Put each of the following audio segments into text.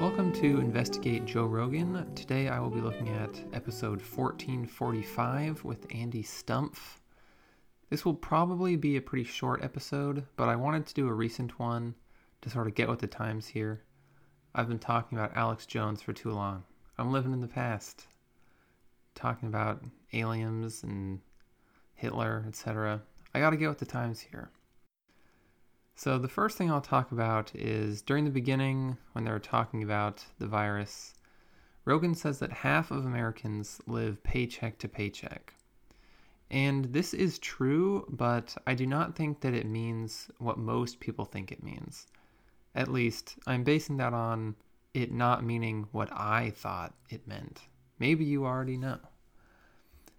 Welcome to Investigate Joe Rogan. Today I will be looking at episode 1445 with Andy Stumpf. This will probably be a pretty short episode, but I wanted to do a recent one to sort of get with the times here. I've been talking about Alex Jones for too long. I'm living in the past, talking about aliens and Hitler, etc. I gotta get with the times here. So, the first thing I'll talk about is during the beginning, when they were talking about the virus, Rogan says that half of Americans live paycheck to paycheck. And this is true, but I do not think that it means what most people think it means. At least, I'm basing that on it not meaning what I thought it meant. Maybe you already know.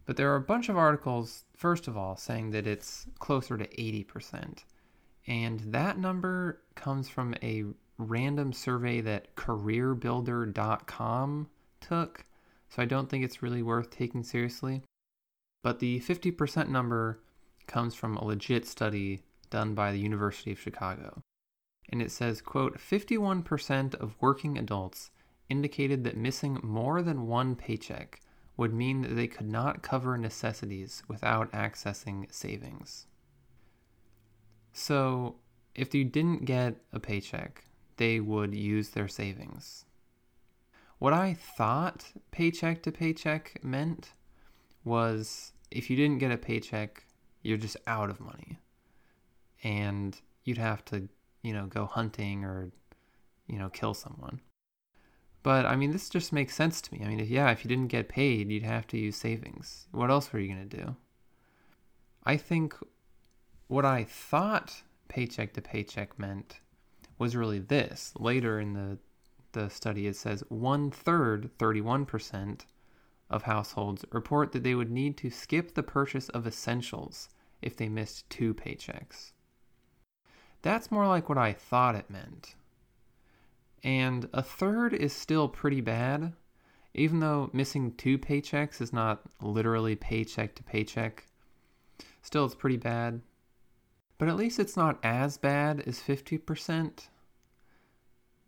But there are a bunch of articles, first of all, saying that it's closer to 80%. And that number comes from a random survey that careerbuilder.com took. So I don't think it's really worth taking seriously. But the 50% number comes from a legit study done by the University of Chicago. And it says, quote, 51% of working adults indicated that missing more than one paycheck would mean that they could not cover necessities without accessing savings. So, if you didn't get a paycheck, they would use their savings. What I thought paycheck to paycheck meant was if you didn't get a paycheck, you're just out of money. And you'd have to, you know, go hunting or, you know, kill someone. But I mean, this just makes sense to me. I mean, if, yeah, if you didn't get paid, you'd have to use savings. What else were you going to do? I think what I thought paycheck to paycheck meant was really this. Later in the the study, it says one third, 31% of households report that they would need to skip the purchase of essentials if they missed two paychecks. That's more like what I thought it meant. And a third is still pretty bad, even though missing two paychecks is not literally paycheck to paycheck. Still, it's pretty bad. But at least it's not as bad as 50%.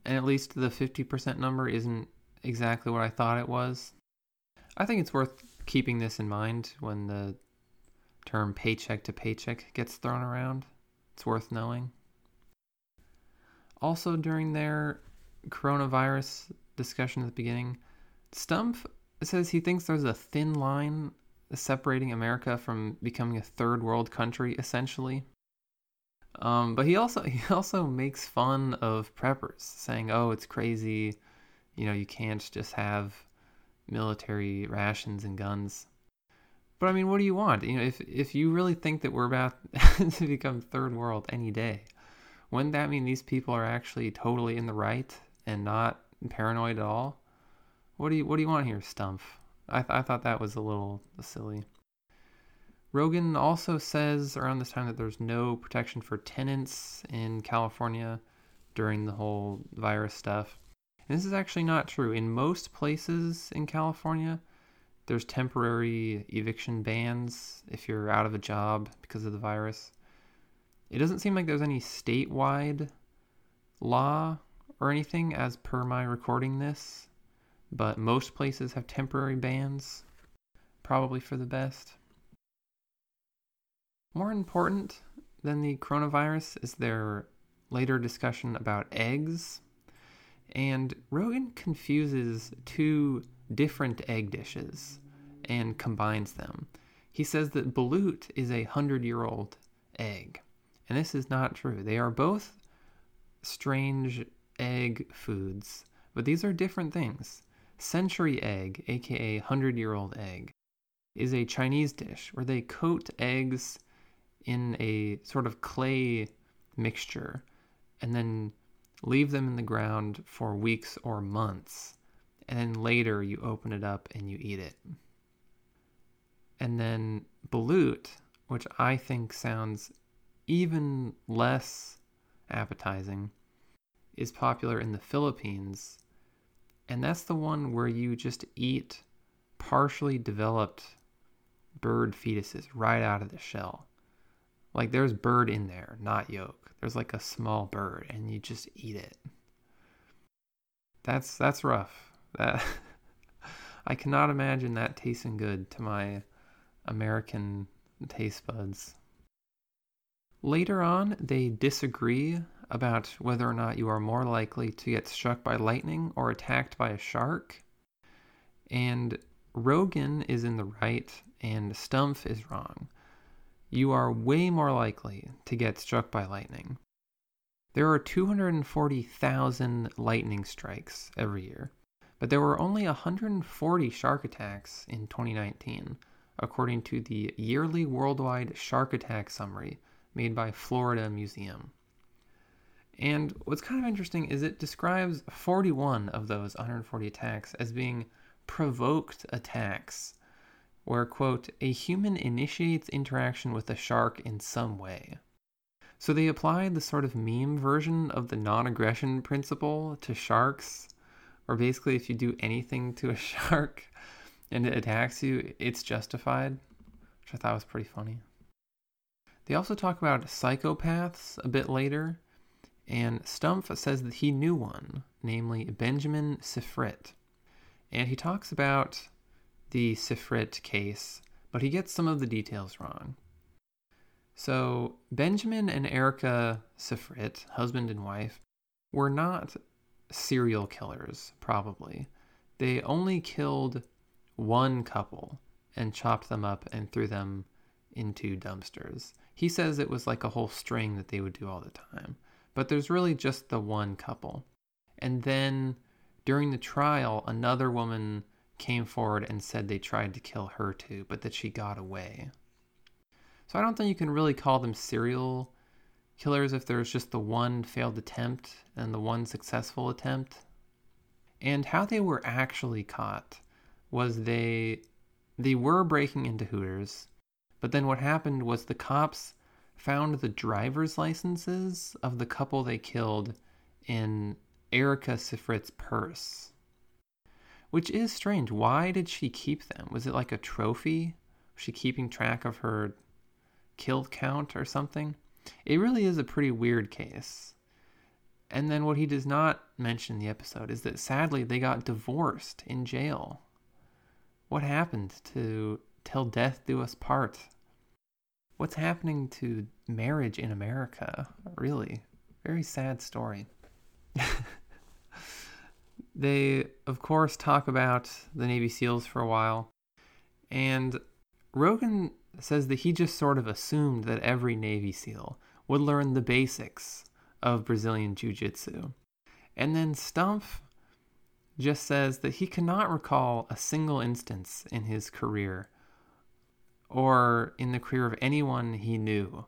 And at least the 50% number isn't exactly what I thought it was. I think it's worth keeping this in mind when the term paycheck to paycheck gets thrown around. It's worth knowing. Also, during their coronavirus discussion at the beginning, Stumpf says he thinks there's a thin line separating America from becoming a third world country, essentially. Um, but he also he also makes fun of preppers, saying, "Oh, it's crazy, you know, you can't just have military rations and guns." But I mean, what do you want? You know, if if you really think that we're about to become third world any day, wouldn't that mean these people are actually totally in the right and not paranoid at all? What do you what do you want here, Stumpf? I th- I thought that was a little silly. Rogan also says around this time that there's no protection for tenants in California during the whole virus stuff. And this is actually not true. In most places in California, there's temporary eviction bans if you're out of a job because of the virus. It doesn't seem like there's any statewide law or anything as per my recording this, but most places have temporary bans, probably for the best. More important than the coronavirus is their later discussion about eggs. And Rogan confuses two different egg dishes and combines them. He says that balut is a hundred year old egg. And this is not true. They are both strange egg foods, but these are different things. Century egg, aka hundred year old egg, is a Chinese dish where they coat eggs in a sort of clay mixture and then leave them in the ground for weeks or months. And then later you open it up and you eat it. And then balut, which I think sounds even less appetizing, is popular in the Philippines. And that's the one where you just eat partially developed bird fetuses right out of the shell. Like there's bird in there, not yolk. There's like a small bird and you just eat it. that's that's rough. That I cannot imagine that tasting good to my American taste buds. Later on, they disagree about whether or not you are more likely to get struck by lightning or attacked by a shark. And Rogan is in the right and Stumpf is wrong. You are way more likely to get struck by lightning. There are 240,000 lightning strikes every year, but there were only 140 shark attacks in 2019, according to the yearly worldwide shark attack summary made by Florida Museum. And what's kind of interesting is it describes 41 of those 140 attacks as being provoked attacks, where, quote, a human initiates interaction with a shark in some way. So they applied the sort of meme version of the non aggression principle to sharks, where basically if you do anything to a shark and it attacks you, it's justified, which I thought was pretty funny. They also talk about psychopaths a bit later, and Stumpf says that he knew one, namely Benjamin Sifrit. And he talks about the Sifrit case, but he gets some of the details wrong. So, Benjamin and Erica Sifrit, husband and wife, were not serial killers, probably. They only killed one couple and chopped them up and threw them into dumpsters. He says it was like a whole string that they would do all the time, but there's really just the one couple. And then during the trial, another woman came forward and said they tried to kill her too, but that she got away. So I don't think you can really call them serial killers if there's just the one failed attempt and the one successful attempt. And how they were actually caught was they they were breaking into Hooters but then what happened was the cops found the driver's licenses of the couple they killed in Erica Sifrit's purse. Which is strange. Why did she keep them? Was it like a trophy? Was she keeping track of her kill count or something? It really is a pretty weird case. And then what he does not mention in the episode is that sadly they got divorced in jail. What happened to till death do us part? what's happening to marriage in America? Really, very sad story. they, of course, talk about the Navy SEALs for a while, and Rogan says that he just sort of assumed that every Navy SEAL would learn the basics of Brazilian Jiu Jitsu. And then Stumpf just says that he cannot recall a single instance in his career or in the career of anyone he knew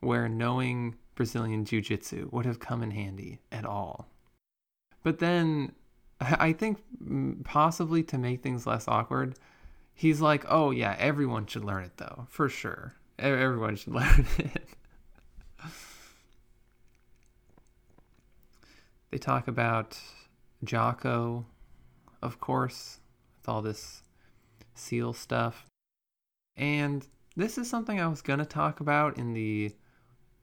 where knowing Brazilian Jiu Jitsu would have come in handy at all. But then I think mm, possibly to make things less awkward, he's like, oh, yeah, everyone should learn it though, for sure. Everyone should learn it. they talk about Jocko, of course, with all this SEAL stuff. And this is something I was going to talk about in the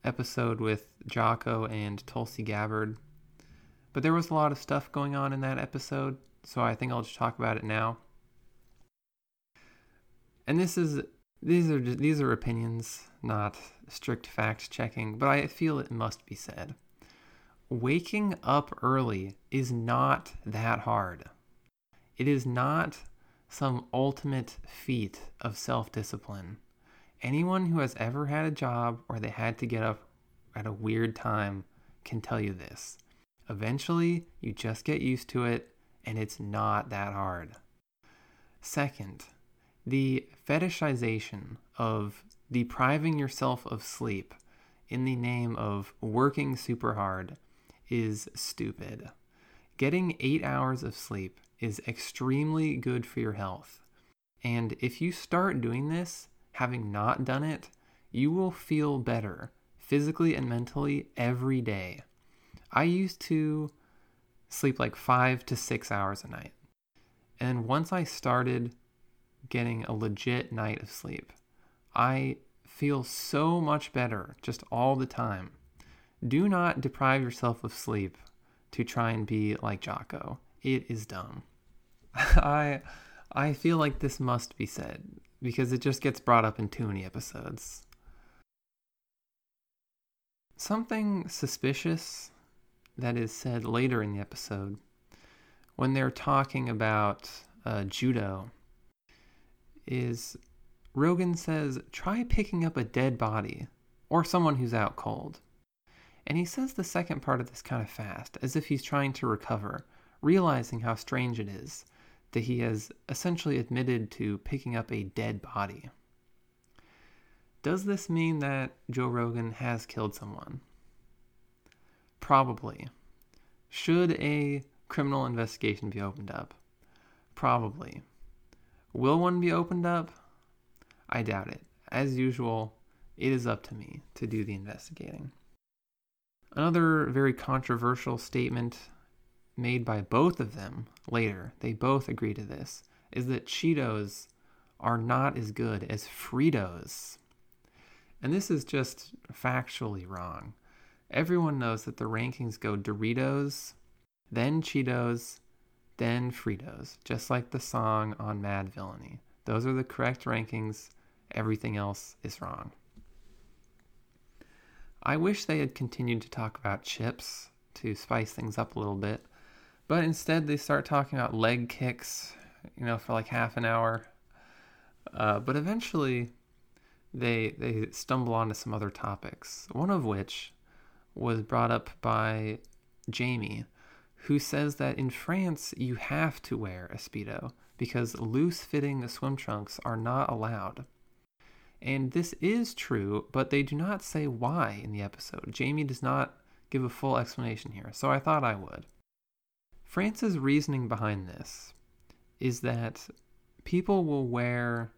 episode with Jocko and Tulsi Gabbard. But there was a lot of stuff going on in that episode, so I think I'll just talk about it now. And this is these are just, these are opinions, not strict fact checking, but I feel it must be said. Waking up early is not that hard. It is not some ultimate feat of self discipline. Anyone who has ever had a job where they had to get up at a weird time can tell you this. Eventually, you just get used to it, and it's not that hard. Second, the fetishization of depriving yourself of sleep in the name of working super hard is stupid. Getting eight hours of sleep is extremely good for your health. And if you start doing this, having not done it, you will feel better physically and mentally every day. I used to sleep like five to six hours a night. And once I started getting a legit night of sleep, I feel so much better just all the time. Do not deprive yourself of sleep to try and be like Jocko. It is dumb. I I feel like this must be said because it just gets brought up in too many episodes. Something suspicious that is said later in the episode when they're talking about uh, judo is Rogan says, try picking up a dead body or someone who's out cold. And he says the second part of this kind of fast, as if he's trying to recover, realizing how strange it is that he has essentially admitted to picking up a dead body. Does this mean that Joe Rogan has killed someone? Probably. Should a criminal investigation be opened up? Probably. Will one be opened up? I doubt it. As usual, it is up to me to do the investigating. Another very controversial statement made by both of them later, they both agree to this, is that Cheetos are not as good as Fritos. And this is just factually wrong. Everyone knows that the rankings go Doritos, then Cheetos, then Fritos, just like the song on Madvillainy. Those are the correct rankings. Everything else is wrong. I wish they had continued to talk about chips to spice things up a little bit, but instead they start talking about leg kicks, you know, for like half an hour. Uh, but eventually they they stumble onto some other topics. One of which was brought up by Jamie, who says that in France you have to wear a speedo because loose-fitting swim trunks are not allowed. And this is true, but they do not say why in the episode. Jamie does not give a full explanation here, so I thought I would. France's reasoning behind this is that people will wear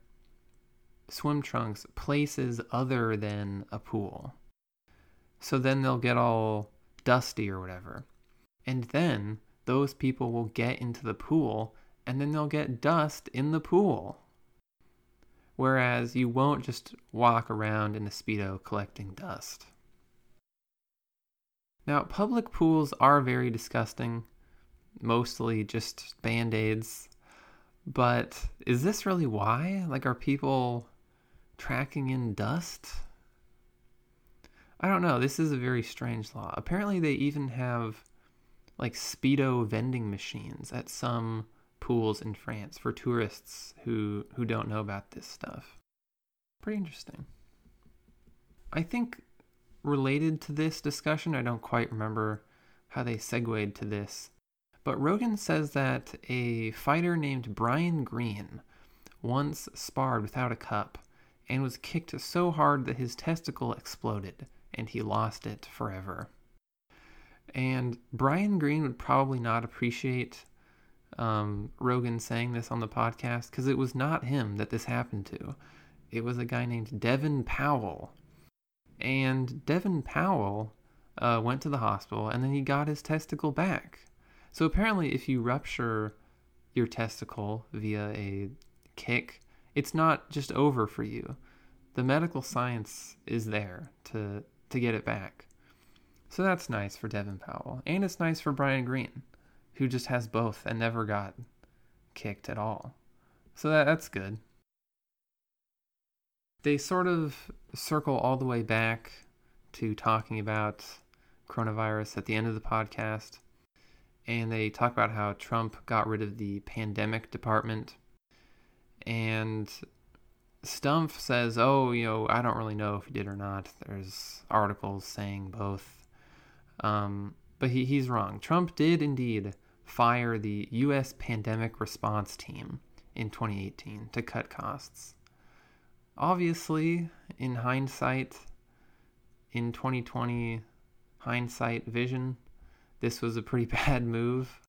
swim trunks places other than a pool. So then they'll get all dusty or whatever. And then those people will get into the pool and then they'll get dust in the pool. Whereas you won't just walk around in a Speedo collecting dust. Now, public pools are very disgusting, mostly just band aids. But is this really why? Like, are people tracking in dust? I don't know. This is a very strange law. Apparently, they even have like Speedo vending machines at some pools in France for tourists who who don't know about this stuff. Pretty interesting. I think related to this discussion, I don't quite remember how they segued to this, but Rogan says that a fighter named Brian Green once sparred without a cup and was kicked so hard that his testicle exploded and he lost it forever. And Brian Green would probably not appreciate um, Rogan saying this on the podcast because it was not him that this happened to. It was a guy named Devin Powell. And Devin Powell uh, went to the hospital and then he got his testicle back. So apparently, if you rupture your testicle via a kick, it's not just over for you. The medical science is there to to get it back. So that's nice for Devin Powell. And it's nice for Brian Green, who just has both and never got kicked at all. So that, that's good. They sort of circle all the way back to talking about coronavirus at the end of the podcast. And they talk about how Trump got rid of the pandemic department. And Stumpf says, "Oh, you know, I don't really know if he did or not. There's articles saying both." Um, but he, he's wrong. Trump did indeed fire the U.S. pandemic response team in 2018 to cut costs. Obviously, in hindsight, in 2020 hindsight vision, this was a pretty bad move.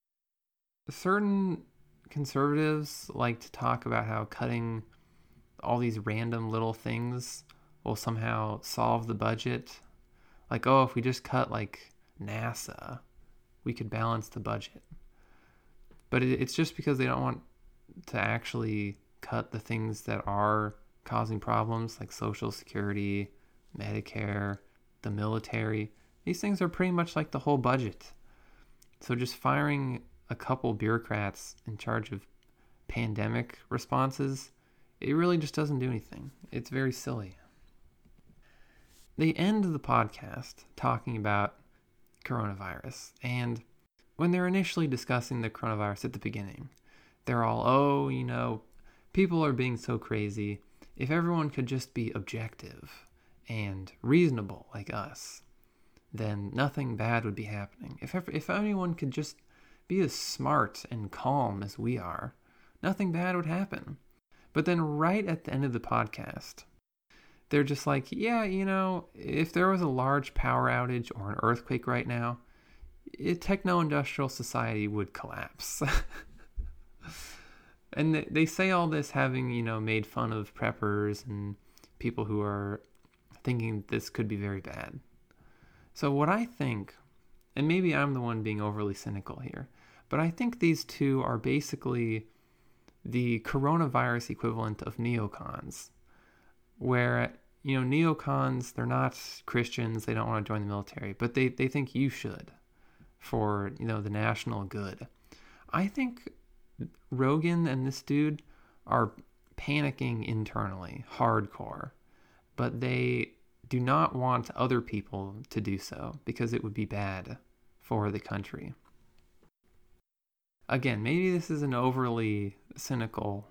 Certain conservatives like to talk about how cutting all these random little things will somehow solve the budget. Like, oh, if we just cut like NASA, we could balance the budget. But it's just because they don't want to actually cut the things that are causing problems, like Social Security, Medicare, the military. These things are pretty much like the whole budget. So just firing a couple bureaucrats in charge of pandemic responses, it really just doesn't do anything. It's very silly. They end the podcast talking about coronavirus. And when they're initially discussing the coronavirus at the beginning, they're all, oh, you know, people are being so crazy. If everyone could just be objective and reasonable like us, then nothing bad would be happening. If, if anyone could just be as smart and calm as we are, nothing bad would happen. But then, right at the end of the podcast, they're just like, yeah, you know, if there was a large power outage or an earthquake right now, techno industrial society would collapse. and they say all this having, you know, made fun of preppers and people who are thinking this could be very bad. So, what I think, and maybe I'm the one being overly cynical here, but I think these two are basically the coronavirus equivalent of neocons, where, you know, neocons, they're not Christians, they don't want to join the military, but they, they think you should for, you know, the national good. I think Rogan and this dude are panicking internally, hardcore, but they do not want other people to do so because it would be bad for the country. Again, maybe this is an overly cynical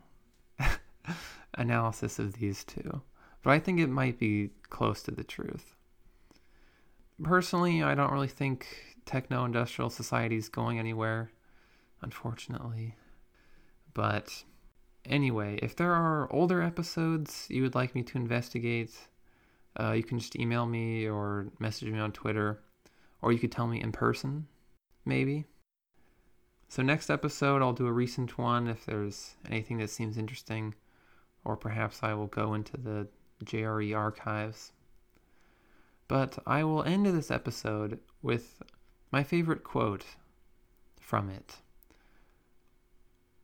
analysis of these two, but I think it might be close to the truth. Personally, I don't really think techno industrial society is going anywhere, unfortunately. But anyway, if there are older episodes you would like me to investigate, uh, you can just email me or message me on Twitter, or you could tell me in person, maybe. So, next episode, I'll do a recent one if there's anything that seems interesting, or perhaps I will go into the JRE archives. But I will end this episode with my favorite quote from it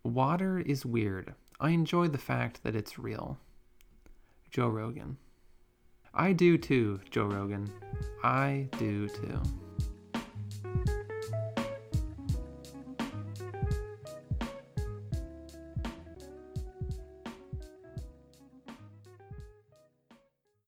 Water is weird. I enjoy the fact that it's real. Joe Rogan. I do too, Joe Rogan. I do too.